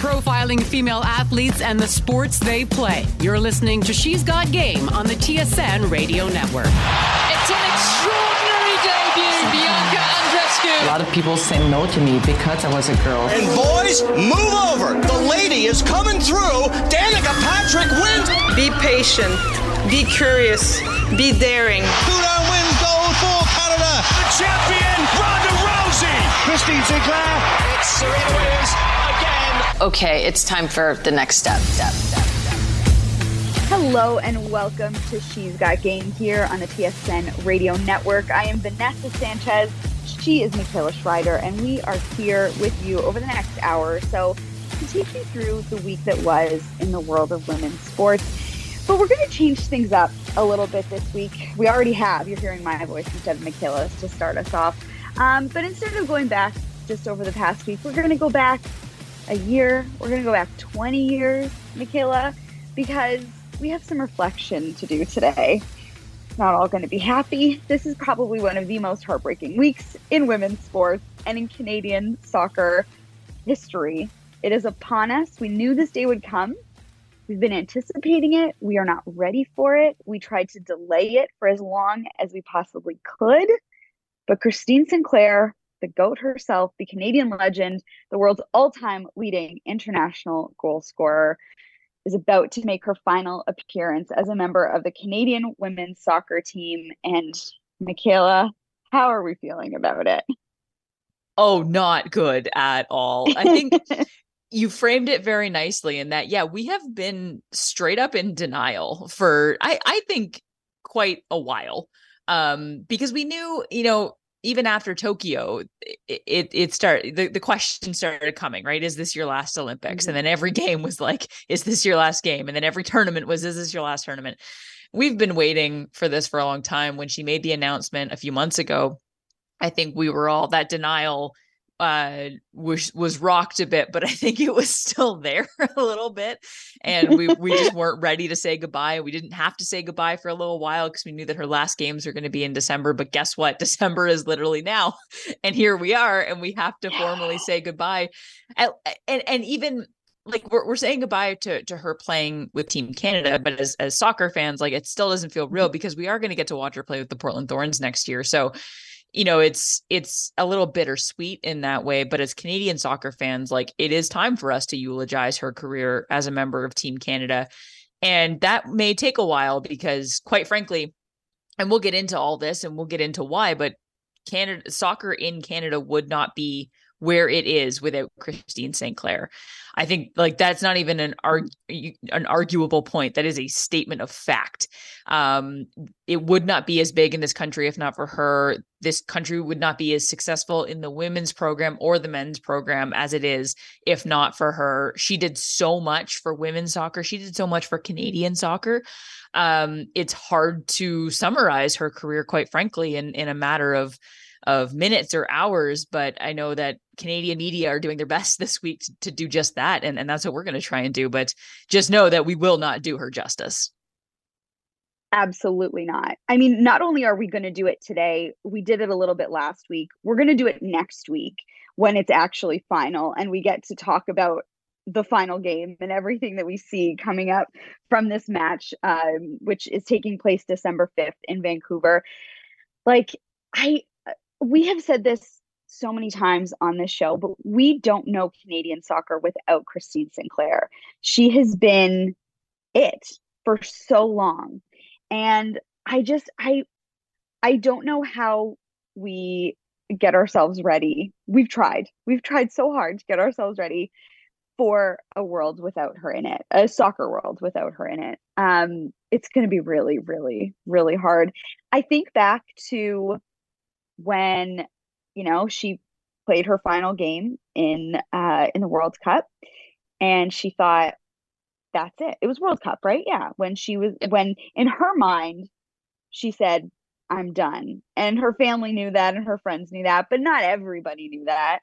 profiling female athletes and the sports they play. You're listening to She's Got Game on the TSN Radio Network. It's an extraordinary debut, Bianca Andreescu. A lot of people say no to me because I was a girl. And boys, move over. The lady is coming through. Danica Patrick wins. Be patient. Be curious. Be daring. Duda wins gold for Canada. The champion, Ronda Rousey. Christine Sinclair. It's Serena Williams again. Okay, it's time for the next step. Step. Step. Hello and welcome to She's Got Game here on the TSN Radio Network. I am Vanessa Sanchez. She is Michaela Schreider, and we are here with you over the next hour or so to take you through the week that was in the world of women's sports. But we're going to change things up a little bit this week. We already have. You're hearing my voice instead of Michaela's to start us off. Um, but instead of going back just over the past week, we're going to go back a year. We're going to go back 20 years, Michaela, because we have some reflection to do today. Not all going to be happy. This is probably one of the most heartbreaking weeks in women's sports and in Canadian soccer history. It is upon us. We knew this day would come. We've been anticipating it. We are not ready for it. We tried to delay it for as long as we possibly could. But Christine Sinclair, the GOAT herself, the Canadian legend, the world's all time leading international goal scorer, is about to make her final appearance as a member of the Canadian women's soccer team. And Michaela, how are we feeling about it? Oh, not good at all. I think you framed it very nicely in that, yeah, we have been straight up in denial for, I, I think, quite a while. Um, because we knew, you know, even after Tokyo, it it, it started the, the question started coming, right? Is this your last Olympics? Mm-hmm. And then every game was like, is this your last game? And then every tournament was, is this your last tournament? We've been waiting for this for a long time. When she made the announcement a few months ago, I think we were all that denial uh was was rocked a bit but i think it was still there a little bit. And we we just weren't ready to say goodbye. We didn't have to say goodbye for a little while because we knew that her last games are going to be in december but guess what? December is literally now. And here we are and we have to formally say goodbye. And and, and even like we're, we're saying goodbye to to her playing with team canada but as as soccer fans like it still doesn't feel real because we are going to get to watch her play with the portland thorns next year. So you know it's it's a little bittersweet in that way but as canadian soccer fans like it is time for us to eulogize her career as a member of team canada. And that may take a while because quite frankly and we'll get into all this and we'll get into why but canada soccer in canada would not be where it is without Christine Sinclair. I think like that's not even an arg- an arguable point. That is a statement of fact. Um, it would not be as big in this country if not for her. This country would not be as successful in the women's program or the men's program as it is if not for her. She did so much for women's soccer. She did so much for Canadian soccer. Um, it's hard to summarize her career, quite frankly, in in a matter of of minutes or hours but i know that canadian media are doing their best this week to, to do just that and, and that's what we're going to try and do but just know that we will not do her justice. Absolutely not. I mean not only are we going to do it today we did it a little bit last week we're going to do it next week when it's actually final and we get to talk about the final game and everything that we see coming up from this match um, which is taking place december 5th in vancouver. Like i we have said this so many times on this show, but we don't know Canadian soccer without Christine Sinclair. She has been it for so long. And I just I I don't know how we get ourselves ready. We've tried. We've tried so hard to get ourselves ready for a world without her in it, a soccer world without her in it. Um, it's going to be really, really, really hard. I think back to when you know she played her final game in uh in the World Cup and she thought that's it. It was World Cup, right? Yeah, when she was when in her mind she said I'm done. And her family knew that and her friends knew that, but not everybody knew that.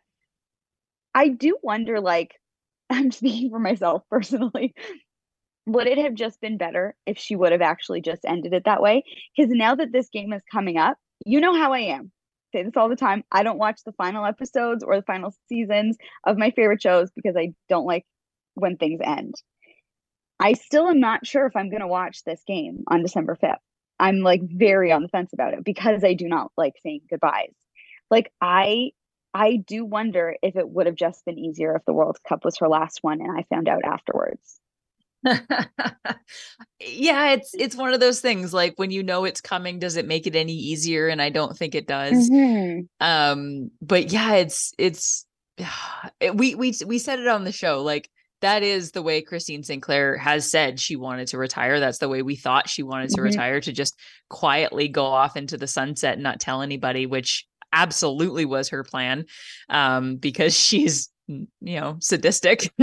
I do wonder like I'm speaking for myself personally. Would it have just been better if she would have actually just ended it that way? Because now that this game is coming up, you know how I am say this all the time. I don't watch the final episodes or the final seasons of my favorite shows because I don't like when things end. I still am not sure if I'm going to watch this game on December 5th. I'm like very on the fence about it because I do not like saying goodbyes. Like I I do wonder if it would have just been easier if the World Cup was her last one and I found out afterwards. yeah, it's it's one of those things like when you know it's coming does it make it any easier and I don't think it does. Mm-hmm. Um but yeah, it's it's we we we said it on the show like that is the way Christine Sinclair has said she wanted to retire. That's the way we thought she wanted to mm-hmm. retire to just quietly go off into the sunset and not tell anybody, which absolutely was her plan um, because she's you know sadistic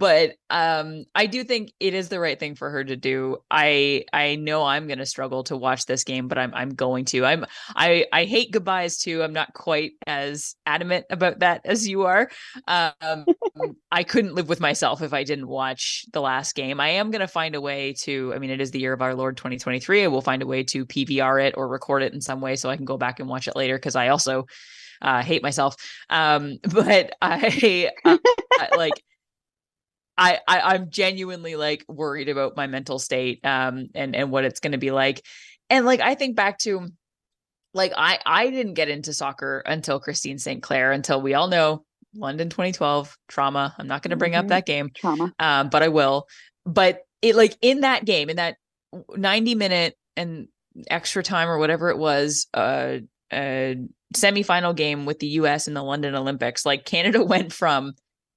but um i do think it is the right thing for her to do. I i know i'm going to struggle to watch this game but i'm i'm going to. I'm i i hate goodbyes too. I'm not quite as adamant about that as you are. Um i couldn't live with myself if i didn't watch the last game. I am going to find a way to i mean it is the year of our lord 2023 i will find a way to pvr it or record it in some way so i can go back and watch it later because i also uh, hate myself. Um, but I, uh, like, I, I I'm genuinely like worried about my mental state um and and what it's going to be like. And like I think back to like I I didn't get into soccer until Christine Sinclair until we all know London 2012 trauma. I'm not going to bring mm-hmm. up that game. Trauma. Um but I will. But it like in that game in that 90 minute and extra time or whatever it was uh uh semifinal game with the US in the London Olympics, like Canada went from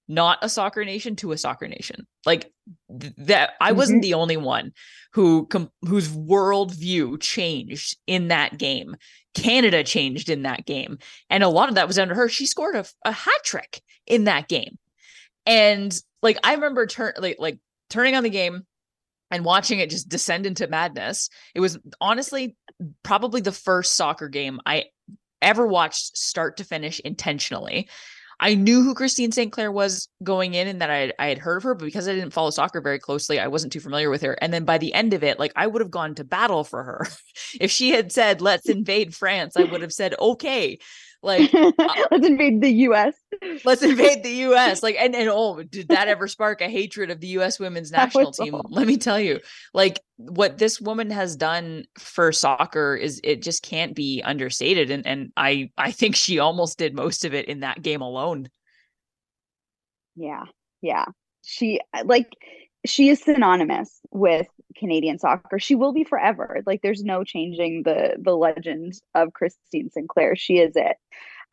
not a soccer nation to a soccer nation. Like th- that I mm-hmm. wasn't the only one who com- whose worldview changed in that game. Canada changed in that game. And a lot of that was under her. She scored a, a hat trick in that game. And like I remember turn like like turning on the game and watching it just descend into madness. It was honestly probably the first soccer game I ever watched start to finish intentionally. I knew who Christine Sinclair was going in and that I, I had heard of her, but because I didn't follow soccer very closely, I wasn't too familiar with her. And then by the end of it, like I would have gone to battle for her. if she had said, let's invade France, I would have said, okay. Like uh, let's invade the US. Let's invade the US. Like and and oh, did that ever spark a hatred of the US women's national team? Let me tell you. Like what this woman has done for soccer is it just can't be understated and and I I think she almost did most of it in that game alone. Yeah. Yeah. She like she is synonymous with Canadian soccer. She will be forever. Like there's no changing the the legend of Christine Sinclair. She is it.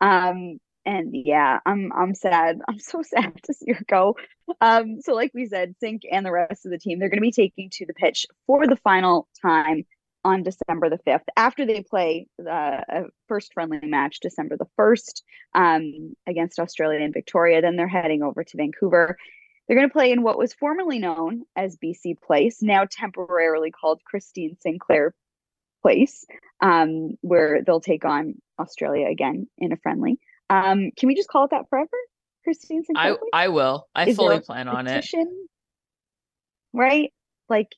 Um and yeah, I'm I'm sad. I'm so sad to see her go. Um so like we said, Sinc and the rest of the team, they're going to be taking to the pitch for the final time on December the 5th after they play the first friendly match December the 1st um, against Australia and Victoria. Then they're heading over to Vancouver they're going to play in what was formerly known as BC Place, now temporarily called Christine Sinclair Place, um, where they'll take on Australia again in a friendly. Um, can we just call it that forever? Christine Sinclair? I, Place? I will. I Is fully plan on it. Right? Like,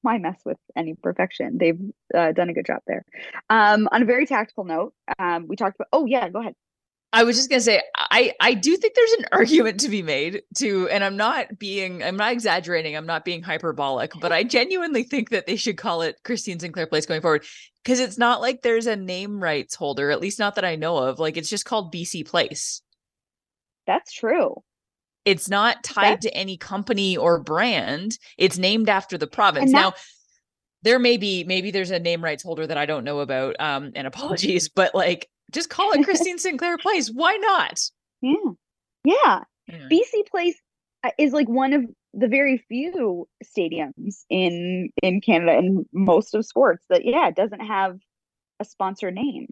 why mess with any perfection? They've uh, done a good job there. Um, on a very tactical note, um, we talked about, oh, yeah, go ahead. I was just gonna say, I I do think there's an argument to be made to, and I'm not being, I'm not exaggerating, I'm not being hyperbolic, but I genuinely think that they should call it Christine Sinclair Place going forward because it's not like there's a name rights holder, at least not that I know of. Like it's just called BC Place. That's true. It's not tied That's... to any company or brand. It's named after the province. Now, there may be maybe there's a name rights holder that I don't know about. Um, and apologies, but like just call it Christine Sinclair Place. Why not? Yeah. Yeah. BC Place uh, is like one of the very few stadiums in in Canada and most of sports that yeah, it doesn't have a sponsor name.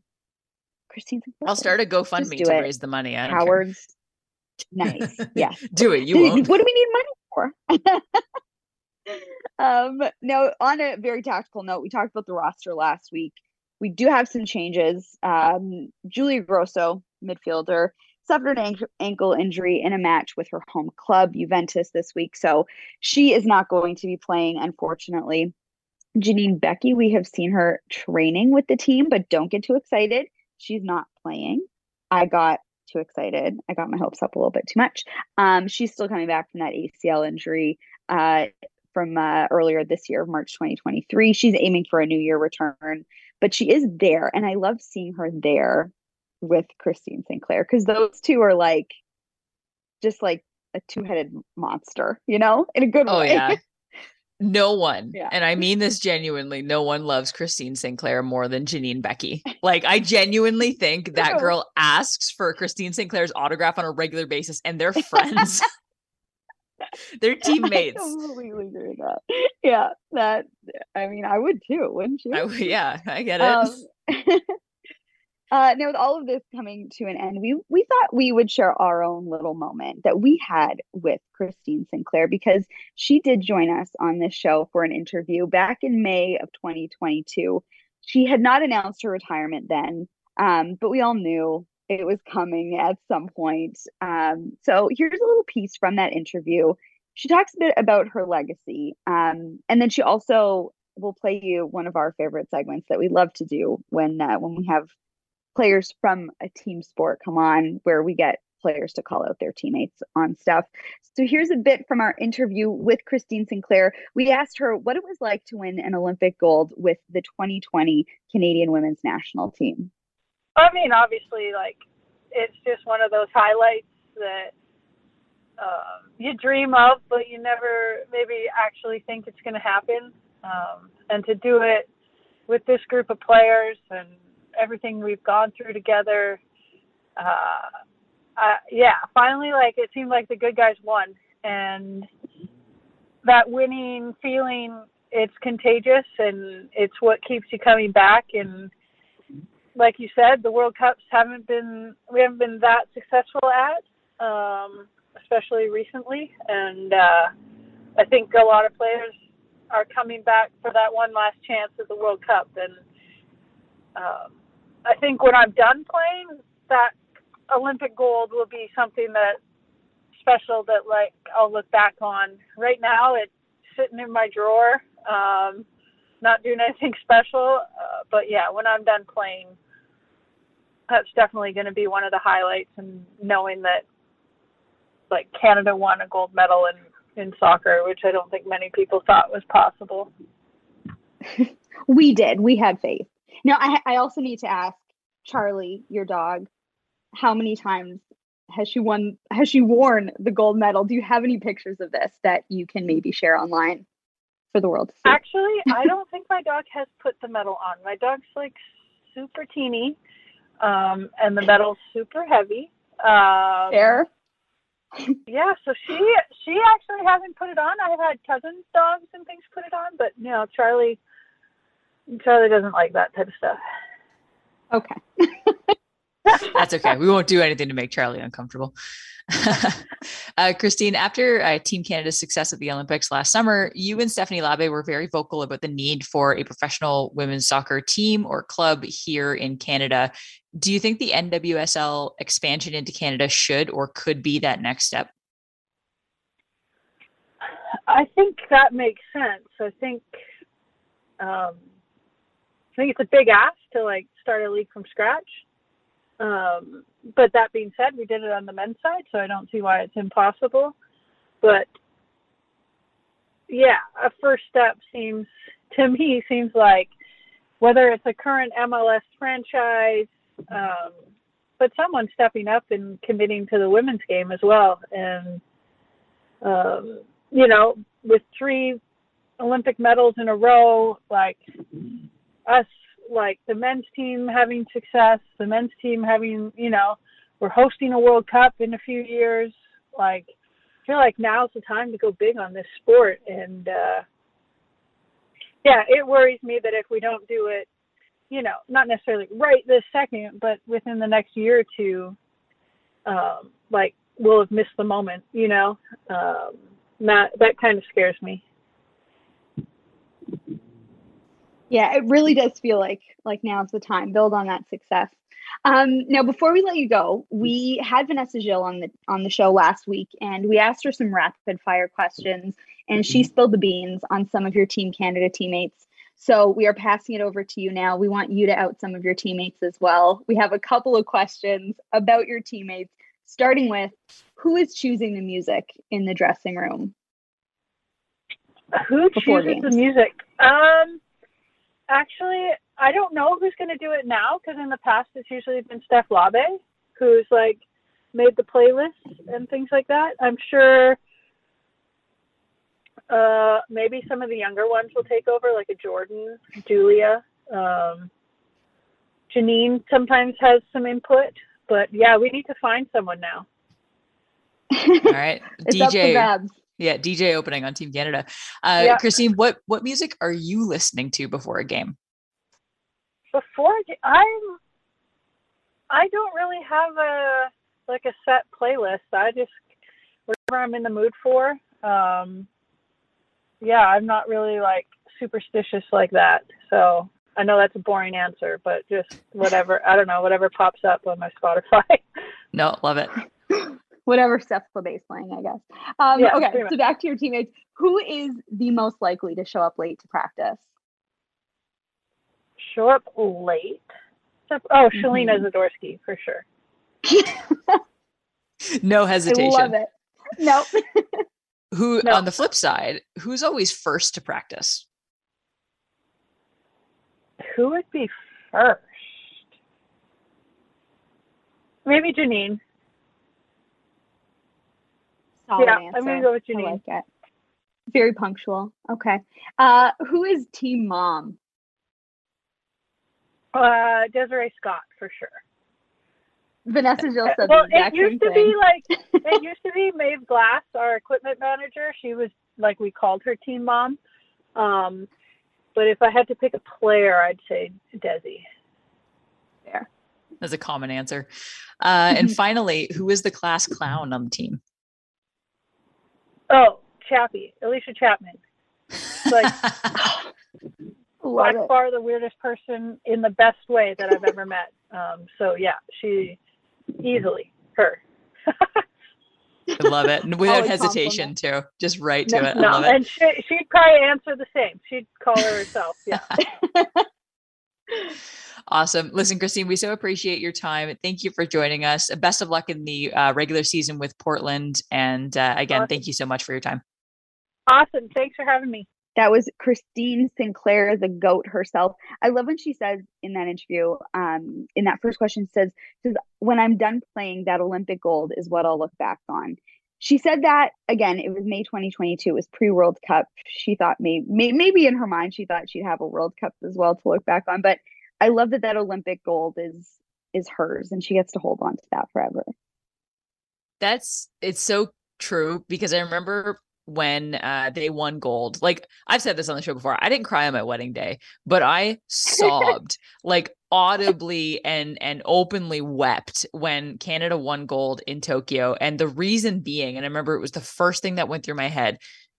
Christine Sinclair. I'll start a GoFundMe to it. raise the money. I Cowards. nice. Yeah. do it. You won't. What do we need money for? um now on a very tactical note, we talked about the roster last week we do have some changes. Um, Grosso, midfielder, suffered an ankle injury in a match with her home club, Juventus, this week. So she is not going to be playing, unfortunately. Janine Beckie, we have seen her training with the team, but don't get too excited. She's not playing. I got too excited. I got my hopes up a little bit too much. Um, she's still coming back from that ACL injury uh, from uh, earlier this year, March 2023. She's aiming for a new year return, but she is there. And I love seeing her there with Christine Sinclair because those two are like just like a two headed monster, you know, in a good oh, way. Yeah. No one, Yeah. and I mean this genuinely, no one loves Christine Sinclair more than Janine Beckie. Like, I genuinely think that girl asks for Christine Sinclair's autograph on a regular basis, and they're friends. they're teammates. I completely agree with that. Yeah, that I mean, I would too, wouldn't you? I, yeah, I get it. Um, uh, now, with all of this coming to an end, we we thought we would share our own little moment that we had with Christine Sinclair because she did join us on this show for an interview back in May of 2022. She had not announced her retirement then, um, but we all knew it was coming at some point. Um, so here's a little piece from that interview. She talks a bit about her legacy, um, and then she also will play you one of our favorite segments that we love to do when uh, when we have players from a team sport come on where we get players to call out their teammates on stuff. So here's a bit from our interview with Christine Sinclair. We asked her what it was like to win an Olympic gold with the 2020 Canadian women's national team. I mean, obviously, like it's just one of those highlights that um, you dream of, but you never maybe actually think it's going to happen. Um, and to do it with this group of players and everything we've gone through together, uh, uh, yeah, finally, like it seemed like the good guys won, and that winning feeling, it's contagious, and it's what keeps you coming back and like you said, the World Cups haven't been we haven't been that successful at, um, especially recently. And uh, I think a lot of players are coming back for that one last chance at the World Cup. And um, I think when I'm done playing, that Olympic gold will be something that special that like I'll look back on. Right now, it's sitting in my drawer. Um, not doing anything special, uh, but yeah, when I'm done playing, that's definitely going to be one of the highlights. And knowing that, like Canada won a gold medal in in soccer, which I don't think many people thought was possible. we did. We had faith. Now, I, I also need to ask Charlie, your dog, how many times has she won? Has she worn the gold medal? Do you have any pictures of this that you can maybe share online for the world to see? Actually, I don't think my dog has put the medal on. My dog's like super teeny, um, and the metal's super heavy. Um, Fair. Yeah, so she she actually hasn't put it on. I've had cousins' dogs and things put it on, but you know, Charlie Charlie doesn't like that type of stuff. Okay. That's okay. We won't do anything to make Charlie uncomfortable. uh, Christine, after uh, Team Canada's success at the Olympics last summer, you and Stephanie Labbé were very vocal about the need for a professional women's soccer team or club here in Canada. Do you think the NWSL expansion into Canada should or could be that next step? I think that makes sense. I think um, I think it's a big ask to like start a league from scratch. Um, but that being said, we did it on the men's side, so I don't see why it's impossible. But yeah, a first step seems to me seems like whether it's a current MLS franchise, um, but someone stepping up and committing to the women's game as well. And um, you know, with three Olympic medals in a row, like us like the men's team having success, the men's team having, you know, we're hosting a World Cup in a few years. Like, I feel like now's the time to go big on this sport. And, uh, yeah, it worries me that if we don't do it, you know, not necessarily right this second, but within the next year or two, um, like we'll have missed the moment, you know, um, that, that kind of scares me. Yeah, it really does feel like like now's the time. Build on that success. Um, now, before we let you go, we had Vanessa Gilles on the on the show last week, and we asked her some rapid fire questions, and she spilled the beans on some of your Team Canada teammates. So we are passing it over to you now. We want you to out some of your teammates as well. We have a couple of questions about your teammates, starting with who is choosing the music in the dressing room? Who chooses games? the music? Um, actually, I don't know who's going to do it now because in the past it's usually been Steph Labbé, who's like made the playlist and things like that. I'm sure uh, maybe some of the younger ones will take over, like a Jordyn, Julia. Um, Janine sometimes has some input, but yeah, we need to find someone now. All right, DJ. Yeah, DJ opening on Team Canada. Uh, yeah. Christine, what what music are you listening to before a game? Before I'm, I don't really have a like a set playlist. I just whatever I'm in the mood for. Um, yeah, I'm not really like superstitious like that. So I know that's a boring answer, but just whatever I don't know, whatever pops up on my Spotify. no, love it. whatever Steph Labbé's playing, I guess. Um, yeah, okay, so back to your teammates. Who is the most likely to show up late to practice? Show up late? Oh, Shelina mm-hmm. Zadorsky for sure. no hesitation. I love it. Nope. Who no. on the flip side, who's always first to practice? Who would be first? Maybe Janine. Solid yeah, answer. I'm gonna go with Janine. I like it. Very punctual. Okay. Uh, who is team mom? Uh, Desiree Scott for sure. Vanessa Gilles said well, the exact it used to thing. be like it used to be Maeve Glass, our equipment manager. She was like we called her team mom. Um, but if I had to pick a player, I'd say Desi. There. That's a common answer. Uh, and finally, who is the class clown on the team? Oh, Chappie, Allysha Chapman. Like by far the weirdest person in the best way that I've ever met. Um, so yeah, she easily her. I love it. Without hesitation too. Just right to no, it. I no, and she, she'd probably answer the same. She'd call her herself. Yeah. awesome. Listen, Christine, we so appreciate your time. Thank you for joining us. Best of luck in the uh, regular season with Portland. And uh, again, awesome. thank you so much for your time. Awesome. Thanks for having me. That was Christine Sinclair, the goat herself. I love when she says in that interview, um, in that first question, says, says, when I'm done playing, that Olympic gold is what I'll look back on. She said that again, it was May 2022, it was pre World Cup. She thought maybe, maybe in her mind, she thought she'd have a World Cup as well to look back on. But I love that that Olympic gold is is hers and she gets to hold on to that forever. That's it's so true because I remember when uh, they won gold. Like I've said this on the show before, I didn't cry on my wedding day, but I sobbed like audibly and and openly wept when Canada won gold in Tokyo. And the reason being, and I remember it was the first thing that went through my head.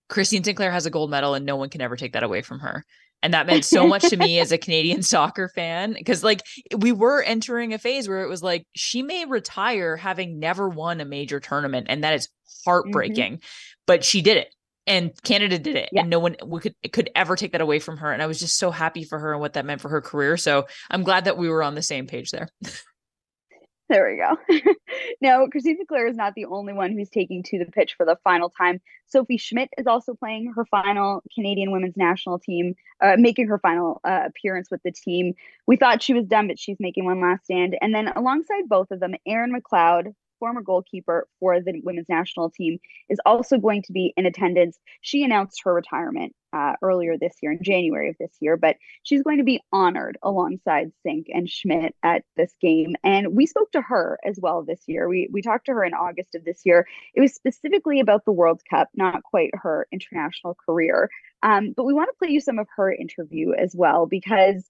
Christine Sinclair has a gold medal and no one can ever take that away from her. And that meant so much to me as a Canadian soccer fan because, like, we were entering a phase where it was like she may retire having never won a major tournament, and that is mm-hmm. heartbreaking. Mm-hmm but she did it and Canada did it, yeah. and no one could could ever take that away from her. And I was just so happy for her and what that meant for her career. So I'm glad that we were on the same page there. there we go. now, Christine Sinclair is not the only one who's taking to the pitch for the final time. Sophie Schmidt is also playing her final Canadian women's national team, uh, making her final uh, appearance with the team. We thought she was done, but she's making one last stand. And then alongside both of them, Erin McLeod, former goalkeeper for the women's national team, is also going to be in attendance. She announced her retirement uh, earlier this year, in January of this year, but she's going to be honored alongside Sinc and Schmidt at this game. And we spoke to her as well this year. We we talked to her in August of this year. It was specifically about the World Cup, not quite her international career. Um, but we want to play you some of her interview as well because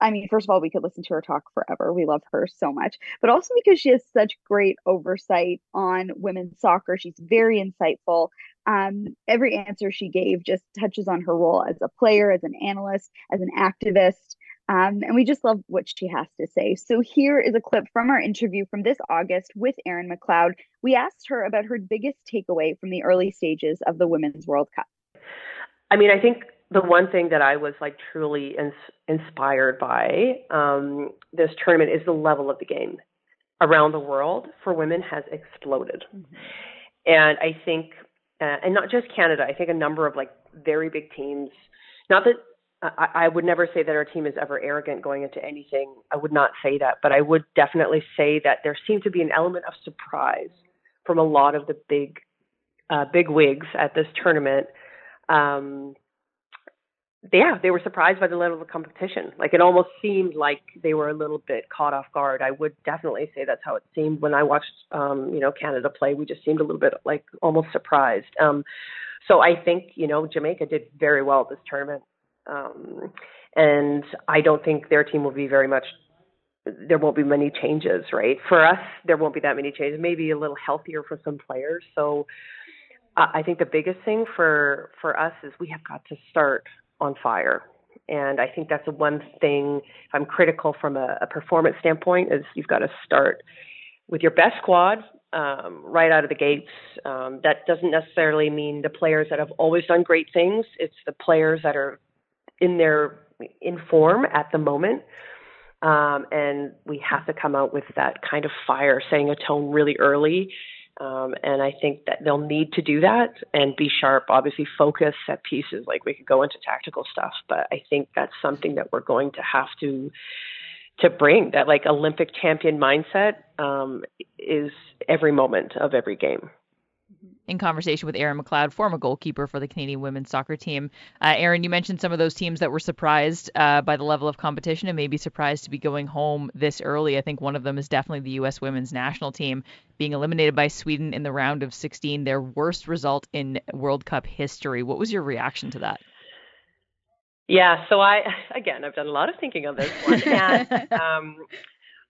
I mean, first of all, we could listen to her talk forever. We love her so much, but also because she has such great oversight on women's soccer. She's very insightful. Um, every answer she gave just touches on her role as a player, as an analyst, as an activist. Um, and we just love what she has to say. So here is a clip from our interview from this August with Erin McLeod. We asked her about her biggest takeaway from the early stages of the Women's World Cup. I mean, I think the one thing that I was like truly ins- inspired by um, this tournament is the level of the game around the world for women has exploded, mm-hmm. and I think, uh, and not just Canada. I think a number of like very big teams. Not that I, I would never say that our team is ever arrogant going into anything. I would not say that, but I would definitely say that there seemed to be an element of surprise from a lot of the big, uh, big wigs at this tournament. Um, yeah, they were surprised by the level of competition. Like it almost seemed like they were a little bit caught off guard. I would definitely say that's how it seemed when I watched, um, you know, Canada play. We just seemed a little bit like almost surprised. Um, so I think you know Jamaica did very well at this tournament. Um, and I don't think their team will be very much. There won't be many changes, right? For us, there won't be that many changes. Maybe a little healthier for some players. So, uh, I think the biggest thing for for us is we have got to start on fire. And I think that's the one thing. If I'm critical from a, a performance standpoint, is you've got to start with your best squad um, right out of the gates. Um, that doesn't necessarily mean the players that have always done great things. It's the players that are in their in form at the moment. Um, and we have to come out with that kind of fire, setting a tone really early. Um, and I think that they'll need to do that and be sharp. Obviously, focus set pieces. Like we could go into tactical stuff, but I think that's something that we're going to have to to bring. That like Olympic champion mindset um, is every moment of every game in conversation with Erin McLeod, former goalkeeper for the Canadian women's soccer team. Uh, Erin, you mentioned some of those teams that were surprised uh, by the level of competition and maybe surprised to be going home this early. I think one of them is definitely the U.S. women's national team being eliminated by Sweden in the round of 16, their worst result in World Cup history. What was your reaction to that? Yeah, so I again I've done a lot of thinking on this one, and um,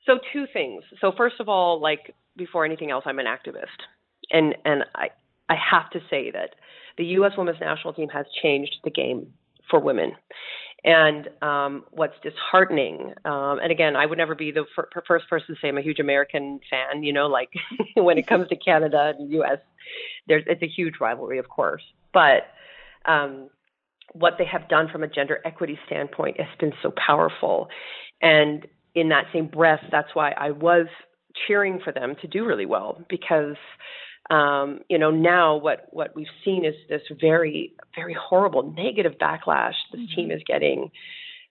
so two things. So first of all, like before anything else, I'm an activist, and and I I have to say that the U.S. women's national team has changed the game for women. And um, what's disheartening, um, and again, I would never be the fir- first person to say I'm a huge American fan. You know, like when it comes to Canada and U.S., there's it's a huge rivalry, of course. But um, what they have done from a gender equity standpoint has been so powerful. And in that same breath, that's why I was cheering for them to do really well because um, you know, now what what we've seen is this very very horrible negative backlash this mm-hmm. team is getting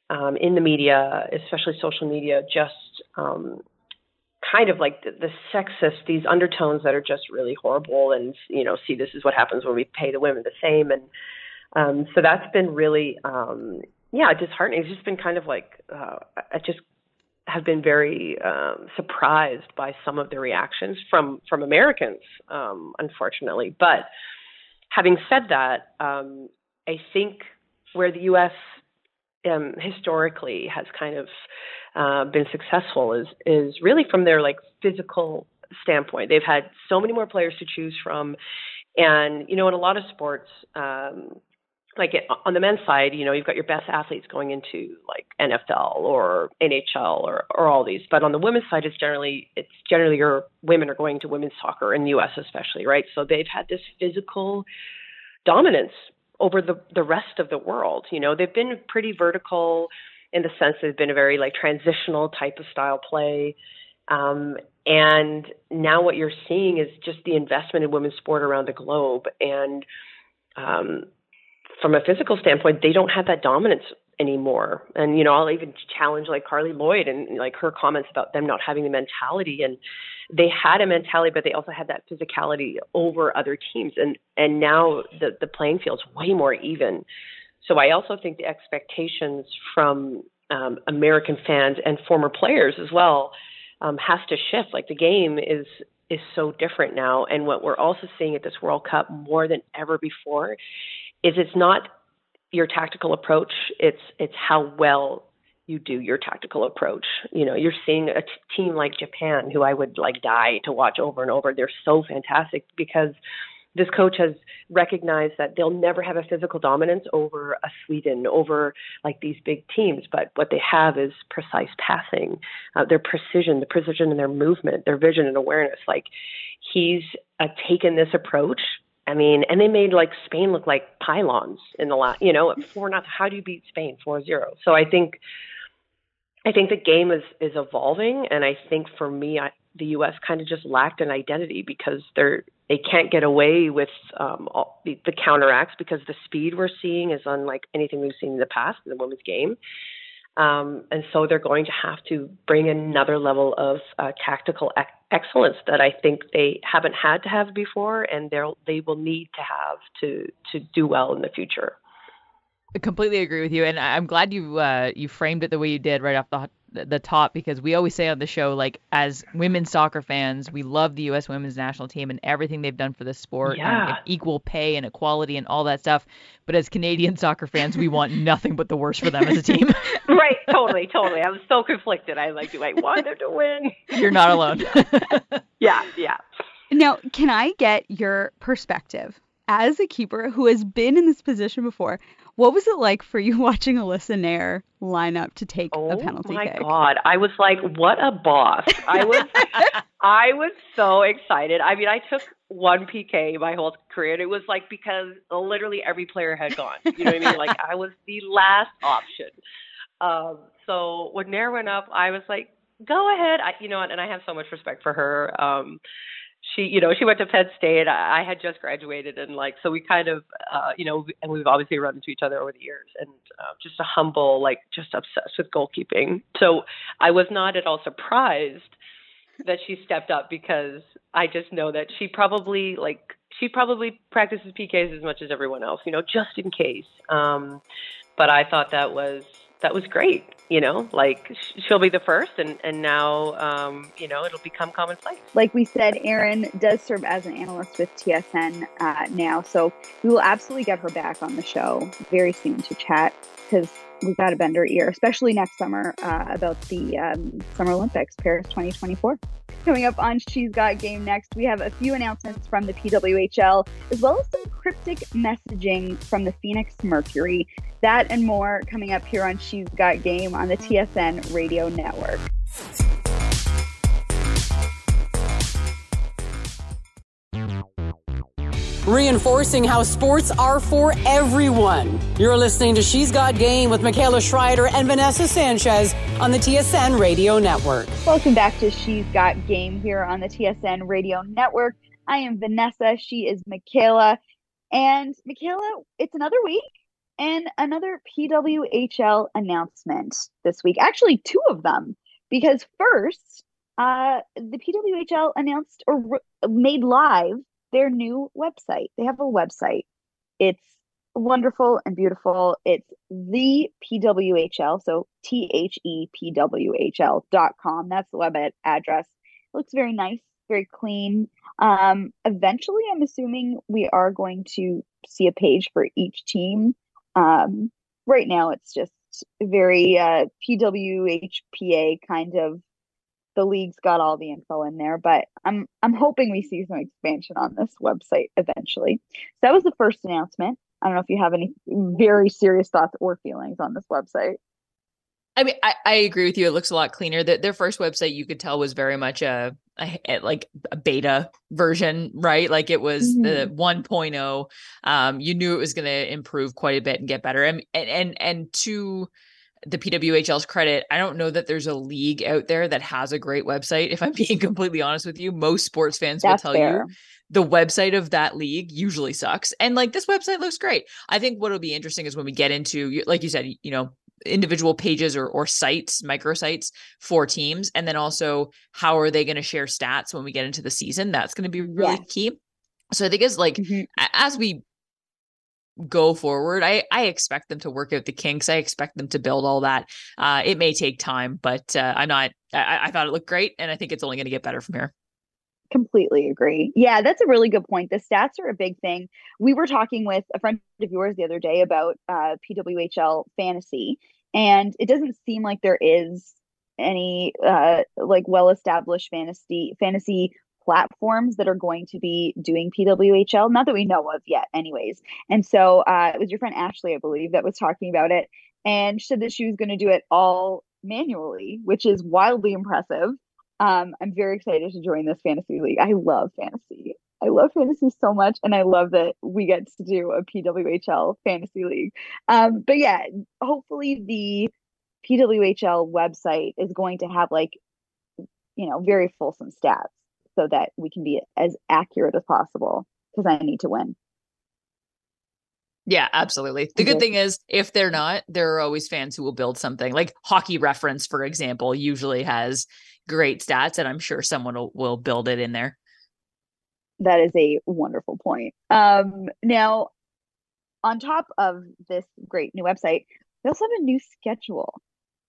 um, in the media, especially social media, just um, kind of like the, the sexist these undertones that are just really horrible, and you know, see this is what happens when we pay the women the same, and um, so that's been really um, yeah disheartening. It's just been kind of like uh, it just have been very um, surprised by some of the reactions from from Americans, um, unfortunately. But having said that, um, I think where the U.S. Um, historically has kind of uh, been successful is is really from their like physical standpoint. They've had so many more players to choose from, and you know, in a lot of sports, um, like on the men's side, you know, you've got your best athletes going into like NFL or NHL or or all these. But on the women's side, it's generally it's generally your women are going to women's soccer in the U.S. especially, right? So they've had this physical dominance over the the rest of the world. You know, they've been pretty vertical in the sense they've been a very like transitional type of style play. Um, and now what you're seeing is just the investment in women's sport around the globe and um, from a physical standpoint, they don't have that dominance anymore. And you know, I'll even challenge like Carli Lloyd and like her comments about them not having the mentality and they had a mentality but they also had that physicality over other teams and and now the the playing field's way more even. So I also think the expectations from um, American fans and former players as well um, has to shift. Like the game is is so different now, and what we're also seeing at this World Cup more than ever before is it's not your tactical approach it's it's how well you do your tactical approach you know you're seeing a t- team like japan who i would like die to watch over and over they're so fantastic because this coach has recognized that they'll never have a physical dominance over a Sweden, over like these big teams, but what they have is precise passing, uh, their precision, the precision in their movement, their vision and awareness. Like he's uh, taken this approach I mean, and they made like Spain look like pylons in the last, you know, four not. How do you beat Spain four zero? So I think, I think the game is is evolving, and I think for me, I, the U.S. kind of just lacked an identity because they're they can't get away with um, all, the, the counteracts because the speed we're seeing is unlike anything we've seen in the past in the women's game. Um, and so they're going to have to bring another level of uh, tactical excellence that I think they haven't had to have before, and they'll they will need to have to to do well in the future. I completely agree with you, and I'm glad you uh, you framed it the way you did right off the the top because we always say on the show like as women's soccer fans we love the US women's national team and everything they've done for the sport yeah. and equal pay and equality and all that stuff. But as Canadian soccer fans we want nothing but the worst for them as a team. Right. Totally totally. I was so conflicted. I like do I want them to win? You're not alone. Yeah yeah. Now can I get your perspective? As a keeper who has been in this position before what was it like for you watching Alyssa Naeher line up to take oh a penalty Oh my kick? god! I was like, what a boss! I was, I was so excited. I mean, I took one PK my whole career, and it was like because literally every player had gone. You know what I mean? Like I was the last option. Um, so when Naeher went up, I was like, go ahead. I, you know, and I have so much respect for her. Um, she, you know, she went to Penn State. I, had just graduated, and like, so we kind of, uh, you know, and we've obviously run into each other over the years, and uh, just a humble, like, just obsessed with goalkeeping. So I was not at all surprised that she stepped up because I just know that she probably like she probably practices PKs as much as everyone else, you know, just in case. Um, but I thought that was that was great. You know, like she'll be the first, and and now um, you know it'll become commonplace. Like we said, Erin does serve as an analyst with TSN uh, now, so we will absolutely get her back on the show very soon to chat because we've got to bend her ear, especially next summer uh, about the um, Summer Olympics, Paris 2024. Coming up on She's Got Game next, we have a few announcements from the PWHL, as well as some cryptic messaging from the Phoenix Mercury. That and more coming up here on She's Got Game on the TSN Radio Network. Reinforcing how sports are for everyone. You're listening to She's Got Game with Michaela Schreider and Vanessa Sanchez on the TSN Radio Network. Welcome back to She's Got Game here on the TSN Radio Network. I am Vanessa. She is Michaela. And Michaela, it's another week and another PWHL announcement this week. Actually, two of them. Because first, uh, the PWHL announced or re- made live their new website. They have a website. It's wonderful and beautiful. It's the PWHL, so T H E P W H L dot com. That's the web address. It looks very nice, very clean. Um, eventually, I'm assuming we are going to see a page for each team. Um, right now, it's just very uh, PWHPA kind of the league's got all the info in there, but I'm I'm hoping we see some expansion on this website eventually. So that was the first announcement. I don't know if you have any very serious thoughts or feelings on this website. I mean, I, I agree with you. It looks a lot cleaner. That their first website, you could tell, was very much a, a like a beta version, right? Like it was mm-hmm. the 1.0. Um, you knew it was going to improve quite a bit and get better. And and and to the PWHL's credit, I don't know that there's a league out there that has a great website. If I'm being completely honest with you, most sports fans That's will tell fair. you the website of that league usually sucks. And like this website looks great. I think what'll be interesting is when we get into, like you said, you know, individual pages or or sites, microsites for teams, and then also how are they going to share stats when we get into the season? That's going to be really yeah. key. So I think as like mm-hmm. as we go forward. I I expect them to work out the kinks. I expect them to build all that. Uh, it may take time, but uh, I'm not. I, I thought it looked great, and I think it's only going to get better from here. Completely agree. Yeah, that's a really good point. The stats are a big thing. We were talking with a friend of yours the other day about uh, PWHL fantasy, and it doesn't seem like there is any uh, like well established fantasy fantasy platforms that are going to be doing PWHL, not that we know of yet, anyways. And so uh, it was your friend Ashley, I believe, that was talking about it. And said that she was going to do it all manually, which is wildly impressive. Um, I'm very excited to join this fantasy league. I love fantasy. I love fantasy so much, and I love that we get to do a PWHL fantasy league. Um, but yeah, hopefully the PWHL website is going to have like, you know, very fulsome stats so that we can be as accurate as possible because I need to win. Yeah, absolutely. The good thing is, if they're not, there are always fans who will build something. Like Hockey Reference, for example, usually has great stats, and I'm sure someone will, will build it in there. That is a wonderful point. Um, now, on top of this great new website, we also have a new schedule.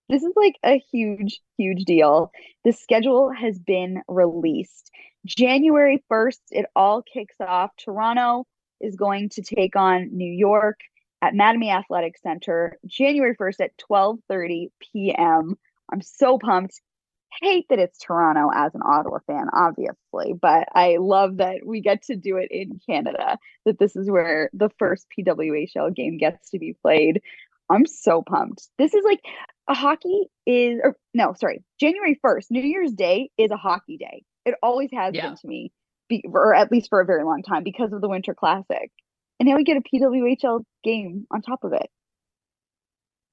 This is like a huge, huge deal. The schedule has been released. January 1st, it all kicks off. Toronto is going to take on New York at Mattamy Athletic Center January 1st at 12:30 p.m. I'm so pumped. Hate that it's Toronto as an Ottawa fan, obviously, but I love that we get to do it in Canada. That this is where the first PWHL game gets to be played. I'm so pumped. This is like a hockey is or no, sorry, January 1st, New Year's Day is a hockey day. It always has yeah. been to me be, or at least for a very long time because of the Winter Classic. And now we get a PWHL game on top of it.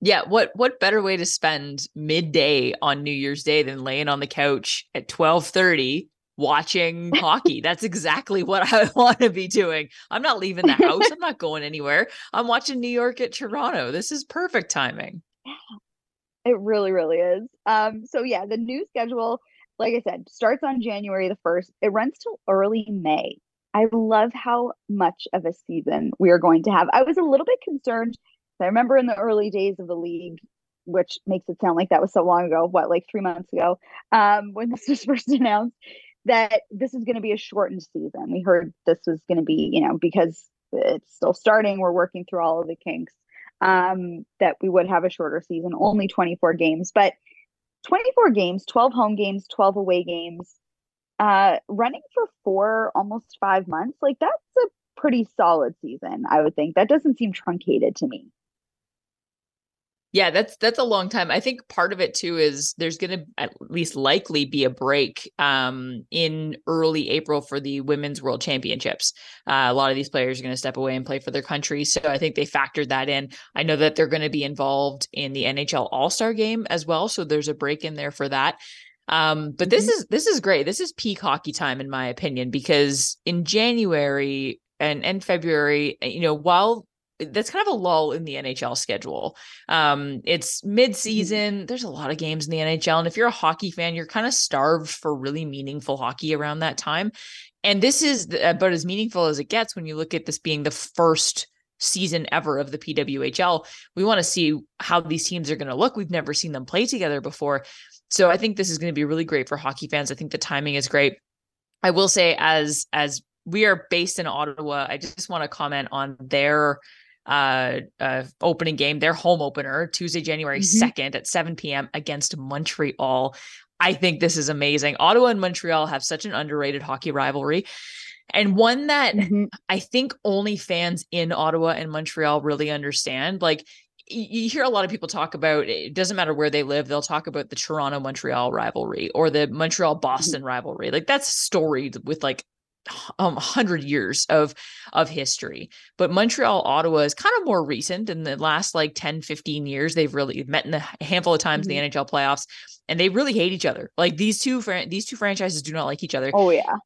Yeah, what what better way to spend midday on New Year's Day than laying on the couch at 12:30 watching hockey. That's exactly what I want to be doing. I'm not leaving the house. I'm not going anywhere. I'm watching New York at Toronto. This is perfect timing. Yeah, it really, really is. Um, so yeah, the new schedule like I said, starts on January the 1st. It runs till early May. I love how much of a season we are going to have. I was a little bit concerned. I remember in the early days of the league, which makes it sound like that was so long ago, what, like three months ago, um, when this was first announced, that this is going to be a shortened season. We heard this was going to be, you know, because it's still starting, we're working through all of the kinks, um, that we would have a shorter season, only 24 games. But 24 games, 12 home games, 12 away games, uh, running for four, almost five months. Like that's a pretty solid season, I would think. That doesn't seem truncated to me. Yeah, that's that's a long time. I think part of it too is there's going to at least likely be a break um, in early April for the Women's World Championships. Uh, a lot of these players are going to step away and play for their country, so I think they factored that in. I know that they're going to be involved in the NHL All Star Game as well, so there's a break in there for that. Um, but mm-hmm. this is this is great. This is peak hockey time in my opinion because in January and and February, you know, while that's kind of a lull in the NHL schedule. Um, it's mm-hmm. mid-season. There's a lot of games in the NHL, and if you're a hockey fan, you're kind of starved for really meaningful hockey around that time. And this is about as meaningful as it gets when you look at this being the first season ever of the PWHL. We want to see how these teams are going to look. We've never seen them play together before. So I think this is going to be really great for hockey fans. I think the timing is great. I will say as as we are based in Ottawa, I just want to comment on their uh, uh, opening game, their home opener, Tuesday, January mm-hmm. 2nd at 7 p.m. against Montreal. I think this is amazing. Ottawa and Montreal have such an underrated hockey rivalry and one that mm-hmm. I think only fans in Ottawa and Montreal really understand. Like you hear a lot of people talk about it doesn't matter where they live they'll talk about the toronto montreal rivalry or the montreal mm-hmm. boston rivalry like that's storied with like um 100 years of of history. But montreal ottawa is kind of more recent in the last like 10 15 years. They've really met in a handful of times mm-hmm. in the mm-hmm. nhl playoffs and they really hate each other. Like these two fran- these two franchises do not like each other. Oh yeah.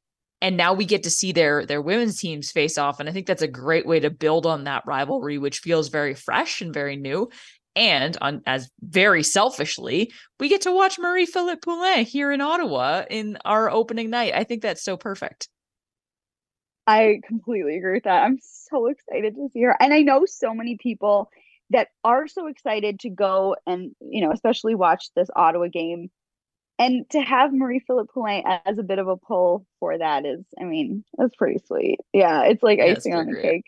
And now we get to see their their women's teams face off and i think that's a great way to build on that rivalry which feels very fresh and very new. And on as very selfishly we get to watch marie philip poulin here in ottawa in our opening night. I think that's so perfect I completely agree with that. I'm so excited to see her. And I know so many people that are so excited to go and, you know, especially watch this Ottawa game. And to have Marie Philip Poulin as a bit of a pull for that is, I mean, that's pretty sweet. Yeah, it's like yeah, icing on the cake.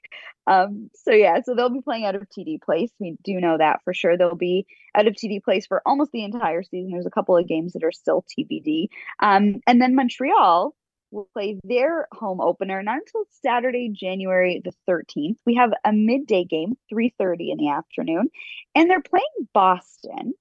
Um, so yeah, so they'll be playing out of TD Place. We do know that for sure. They'll be out of TD Place for almost the entire season. There's a couple of games that are still TBD. Um, and then Montreal will play their home opener not until Saturday, January the 13th. We have a midday game, 3:30 in the afternoon, and they're playing Boston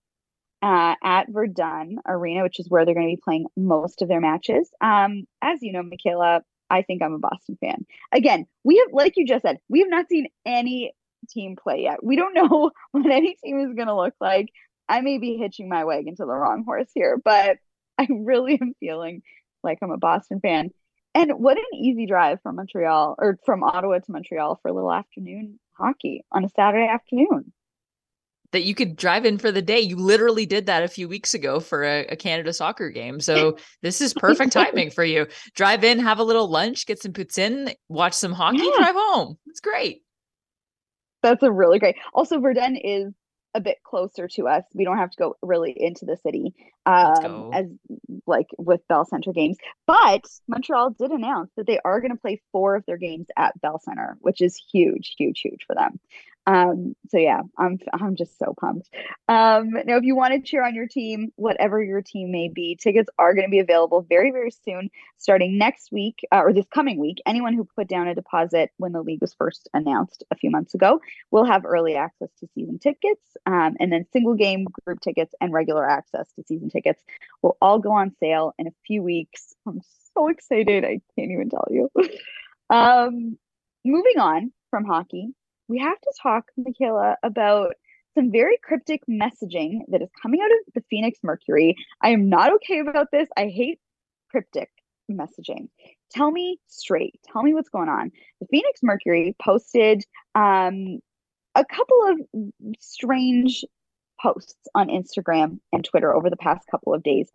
uh, at Verdun Arena, which is where they're going to be playing most of their matches. Um, as you know, Michaela, I think I'm a Boston fan. Again, we have, like you just said, we have not seen any team play yet. We don't know what any team is going to look like. I may be hitching my wagon to the wrong horse here, but I really am feeling like I'm a Boston fan. And what an easy drive from Montreal or from Ottawa to Montreal for a little afternoon hockey on a Saturday afternoon that you could drive in for the day. You literally did that a few weeks ago for a, a Canada soccer game. So this is perfect timing for you. Drive in, have a little lunch, get some poutine, watch some hockey, yeah. drive home. It's great. That's a really great. Also, Verdun is a bit closer to us. We don't have to go really into the city um, as like with Bell Center games. But Montreal did announce that they are going to play four of their games at Bell Center, which is huge, huge, huge for them. Um, so yeah, I'm I'm just so pumped. Um, now, if you want to cheer on your team, whatever your team may be, tickets are going to be available very very soon, starting next week uh, or this coming week. Anyone who put down a deposit when the league was first announced a few months ago will have early access to season tickets, um, and then single game group tickets and regular access to season tickets will all go on sale in a few weeks. I'm so excited! I can't even tell you. um, moving on from hockey we have to talk, Michaela, about some very cryptic messaging that is coming out of the Phoenix Mercury. I am not okay about this. I hate cryptic messaging. Tell me straight. Tell me what's going on. The Phoenix Mercury posted um, a couple of strange posts on Instagram and Twitter over the past couple of days,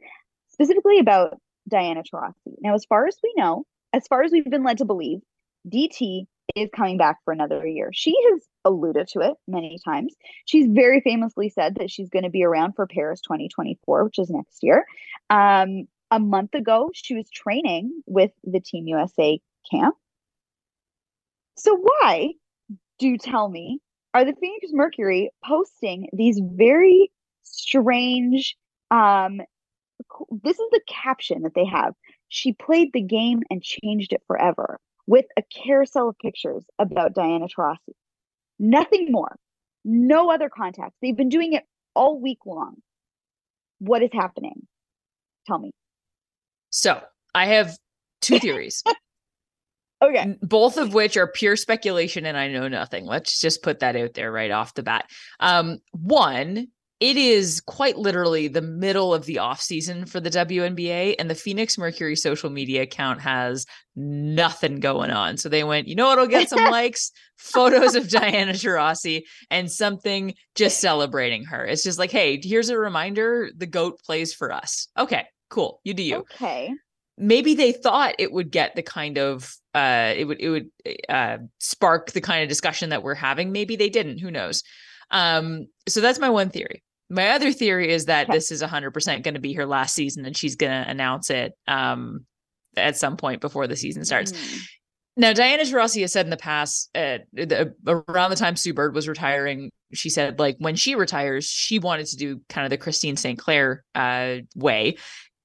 specifically about Diana Taurasi. Now, as far as we know, as far as we've been led to believe, DT is coming back for another year. She has alluded to it many times. She's very famously said that she's going to be around for Paris 2024, which is next year. Um, a month ago, she was training with the Team USA camp. So, why, do tell me, are the Phoenix Mercury posting these very strange? Um, this is the caption that they have. She played the game and changed it forever with a carousel of pictures about Diana Taurasi. Nothing more. No other contacts. They've been doing it all week long. What is happening? Tell me. So I have two theories. okay. Both of which are pure speculation and I know nothing. Let's just put that out there right off the bat. Um, one it is quite literally the middle of the off season for the WNBA, and the Phoenix Mercury social media account has nothing going on. So they went, you know what'll get some likes? Photos of Diana Taurasi and something just celebrating her. It's just like, hey, here's a reminder: the goat plays for us. Okay, cool. You do you. Okay. Maybe they thought it would get the kind of uh, it would it would uh, spark the kind of discussion that we're having. Maybe they didn't. Who knows? Um, so that's my one theory. My other theory is that this is 100% going to be her last season and she's going to announce it um, at some point before the season starts. Mm. Now, Diana Taurasi has said in the past, uh, the, around the time Sue Bird was retiring, she said, like, when she retires, she wanted to do kind of the Christine Sinclair uh, way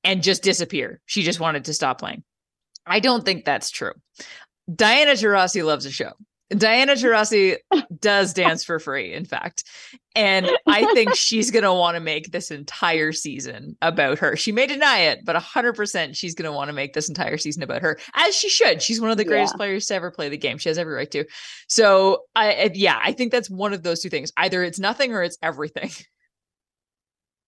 and just disappear. She just wanted to stop playing. I don't think that's true. Diana Taurasi loves a show. Diana Taurasi does dance for free, in fact. And I think she's going to want to make this entire season about her. She may deny it, but 100% she's going to want to make this entire season about her, as she should. She's one of the greatest yeah. players to ever play the game. She has every right to. So, I yeah, I think that's one of those two things. Either it's nothing or it's everything.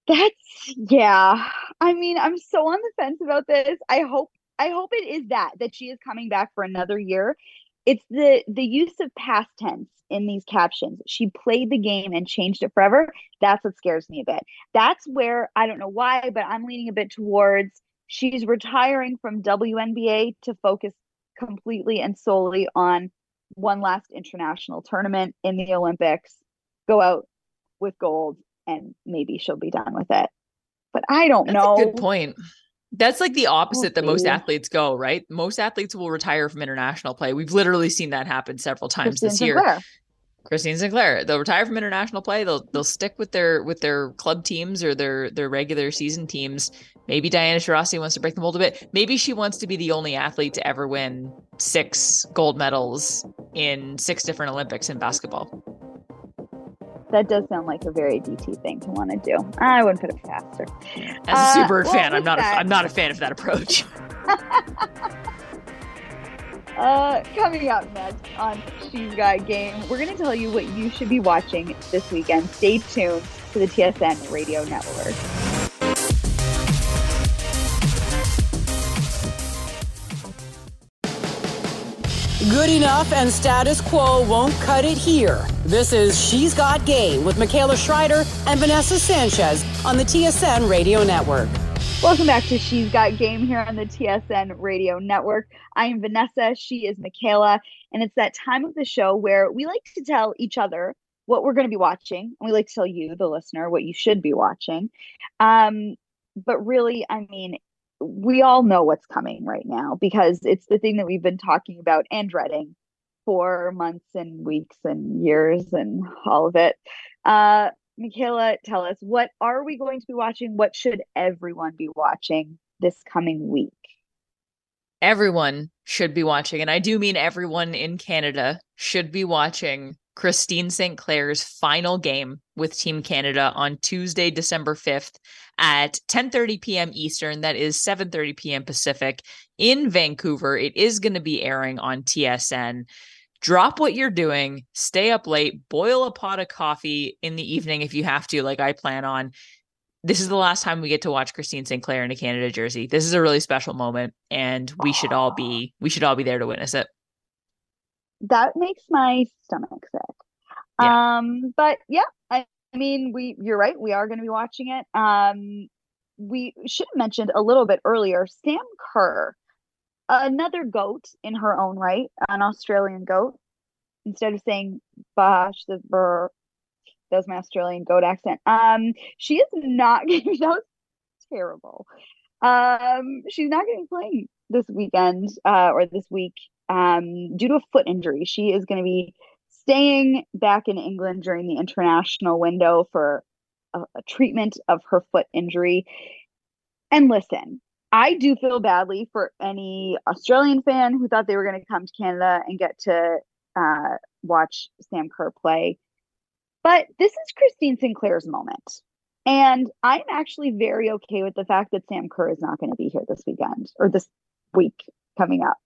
That's yeah. I mean, I'm so on the fence about this. I hope I hope it is that that she is coming back for another year it's the the use of past tense in these captions. She played the game and changed it forever. That's what scares me a bit. That's where I don't know why, but I'm leaning a bit towards she's retiring from WNBA to focus completely and solely on one last international tournament in the Olympics, go out with gold, and maybe she'll be done with it. But I don't That's know. good point. That's like the opposite that most athletes go, right? Most athletes will retire from international play. We've literally seen that happen several times Christine this year. Sinclair. Christine Sinclair, they'll retire from international play. They'll they'll stick with their with their club teams or their their regular season teams. Maybe Diana Taurasi wants to break the mold a bit. Maybe she wants to be the only athlete to ever win six gold medals in six different Olympics in basketball that does sound like a very DT thing to want to do. I wouldn't put it past her. As a Bird uh, fan, I'm not. A, I'm not a fan of that approach. Uh, coming up next on She's Got Game, we're going to tell you what you should be watching this weekend. Stay tuned to the TSN Radio Network. Good enough and status quo won't cut it here. This is She's Got Game with Michaela Schreider and Vanessa Sanchez on the TSN Radio Network. Welcome back to She's Got Game here on the TSN Radio Network. I am Vanessa, she is Michaela, and it's that time of the show where we like to tell each other what we're going to be watching, and we like to tell you, the listener, what you should be watching. Um, but really, I mean, we all know what's coming right now because it's the thing that we've been talking about and dreading for months and weeks and years and all of it. Uh, Michaela, tell us what are we going to be watching? What should everyone be watching this coming week? Everyone should be watching, and I do mean everyone in Canada should be watching Christine Sinclair's final game with Team Canada on Tuesday, December 5th at 10:30 p.m. Eastern, that is 7:30 p.m. Pacific in Vancouver. It is going to be airing on TSN. Drop what you're doing, stay up late, boil a pot of coffee in the evening if you have to like I plan on. This is the last time we get to watch Christine St. Clair in a Canada jersey. This is a really special moment and we Aww. should all be we should all be there to witness it that makes my stomach sick. Yeah. Um, but yeah, I, I mean, we you're right. We are going to be watching it. Um, we should have mentioned a little bit earlier. Sam Kerr, another goat in her own right, an Australian goat. Instead of saying "bosh," the burr, was my Australian goat accent. Um, she is not getting that was terrible. Um, she's not getting played this weekend uh, or this week um, due to a foot injury. She is going to be staying back in England during the international window for a, a treatment of her foot injury. And listen, I do feel badly for any Australian fan who thought they were going to come to Canada and get to uh, watch Sam Kerr play. But this is Christine Sinclair's moment. And I'm actually very okay with the fact that Sam Kerr is not going to be here this weekend or this week coming up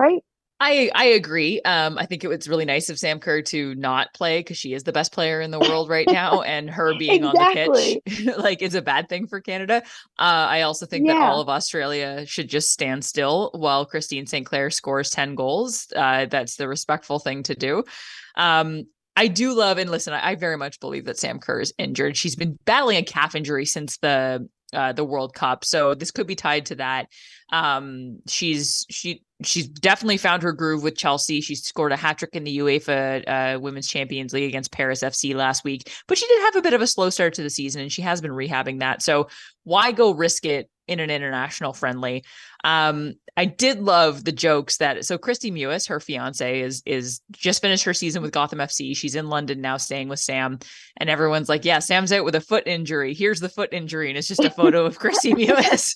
right? I I agree. Um, I think it was really nice of Sam Kerr to not play because she is the best player in the world right now, and her being exactly. on the pitch like is a bad thing for Canada. Uh, I also think yeah. that all of Australia should just stand still while Christine Sinclair scores ten goals. Uh, that's the respectful thing to do. Um, I do love and listen. I, I very much believe that Sam Kerr is injured. She's been battling a calf injury since the uh, the World Cup. So this could be tied to that. Um, she's she she's definitely found her groove with Chelsea. She scored a hat trick in the UEFA uh, Women's Champions League against Paris FC last week, but she did have a bit of a slow start to the season, and she has been rehabbing that. So why go risk it in an international friendly? Um, I did love the jokes that so Kristie Mewis, her fiance, is is just finished her season with Gotham FC. She's in London now, staying with Sam, and everyone's like, "Yeah, Sam's out with a foot injury. Here's the foot injury," and it's just a photo of Kristie Mewis.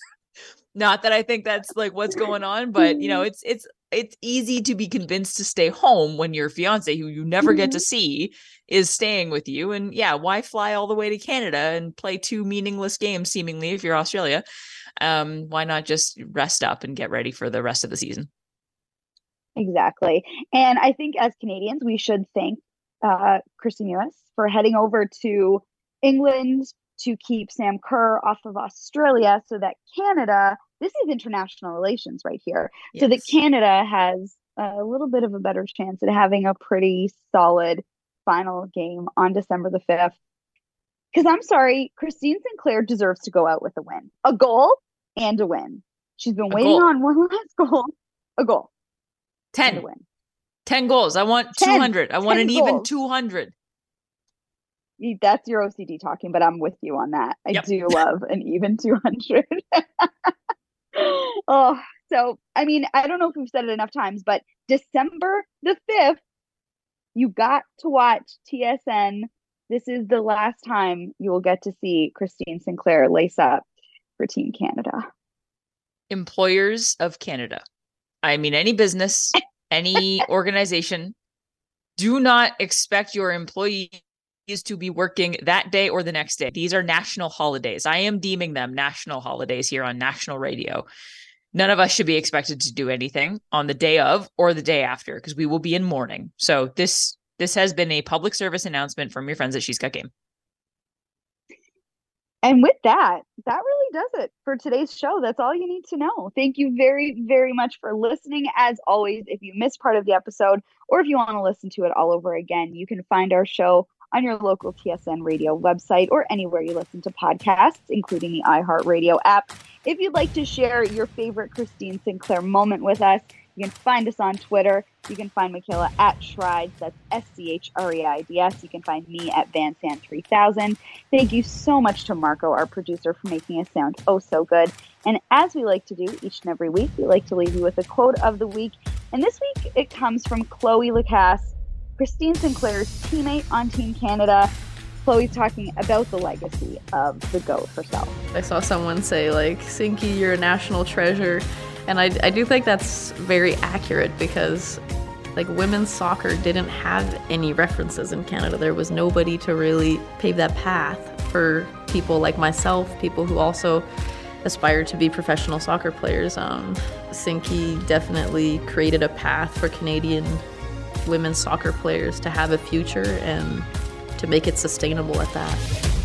Not that I think that's like what's going on, but you know, it's it's it's easy to be convinced to stay home when your fiance, who you never get to mm-hmm. see, is staying with you. And yeah, why fly all the way to Canada and play two meaningless games, seemingly, if you're Australia? Um, why not just rest up and get ready for the rest of the season? Exactly. And I think as Canadians, we should thank uh, Kristie Mewis for heading over to England to keep Sam Kerr off of Australia so that Canada, this is international relations right here, yes. so that Canada has a little bit of a better chance at having a pretty solid final game on December the 5th. Because I'm sorry, Christine Sinclair deserves to go out with a win, a goal and a win. She's been a waiting goal. on one last goal, a goal. 10. to win. 10 goals. I want 10, 200. I want an goals. even 200 that's your OCD talking, but I'm with you on that. I yep. do love an even 200. oh, so I mean, I don't know if we've said it enough times, but December the 5th, you got to watch TSN. This is the last time you will get to see Christine Sinclair lace up for Team Canada. Employers of Canada. I mean, any business, any organization, do not expect your employee is to be working that day or the next day. These are national holidays. I am deeming them national holidays here on national radio. none of us should be expected to do anything on the day of or the day after because we will be in mourning. So this this has been a public service announcement from your friends at She's Got Game. And with that, that really does it for today's show. That's all you need to know. Thank you very, very much for listening. As always, if you missed part of the episode or if you want to listen to it all over again, you can find our show on your local TSN radio website or anywhere you listen to podcasts, including the iHeartRadio app. If you'd like to share your favorite Christine Sinclair moment with us, you can find us on Twitter. You can find Michaela at Schreids. That's S C H R E I D S. You can find me at VanSan3000. Thank you so much to Marco, our producer, for making us sound oh so good. And as we like to do each and every week, we like to leave you with a quote of the week. And this week it comes from Cloé Lacasse, Christine Sinclair's teammate on Team Canada. Cloé's talking about the legacy of the GOAT herself. I saw someone say, like, Sinky, you're a national treasure. And I, I do think that's very accurate because like women's soccer didn't have any references in Canada. There was nobody to really pave that path for people like myself, people who also aspire to be professional soccer players. Um, Sinky definitely created a path for Canadian women's soccer players to have a future and to make it sustainable at that.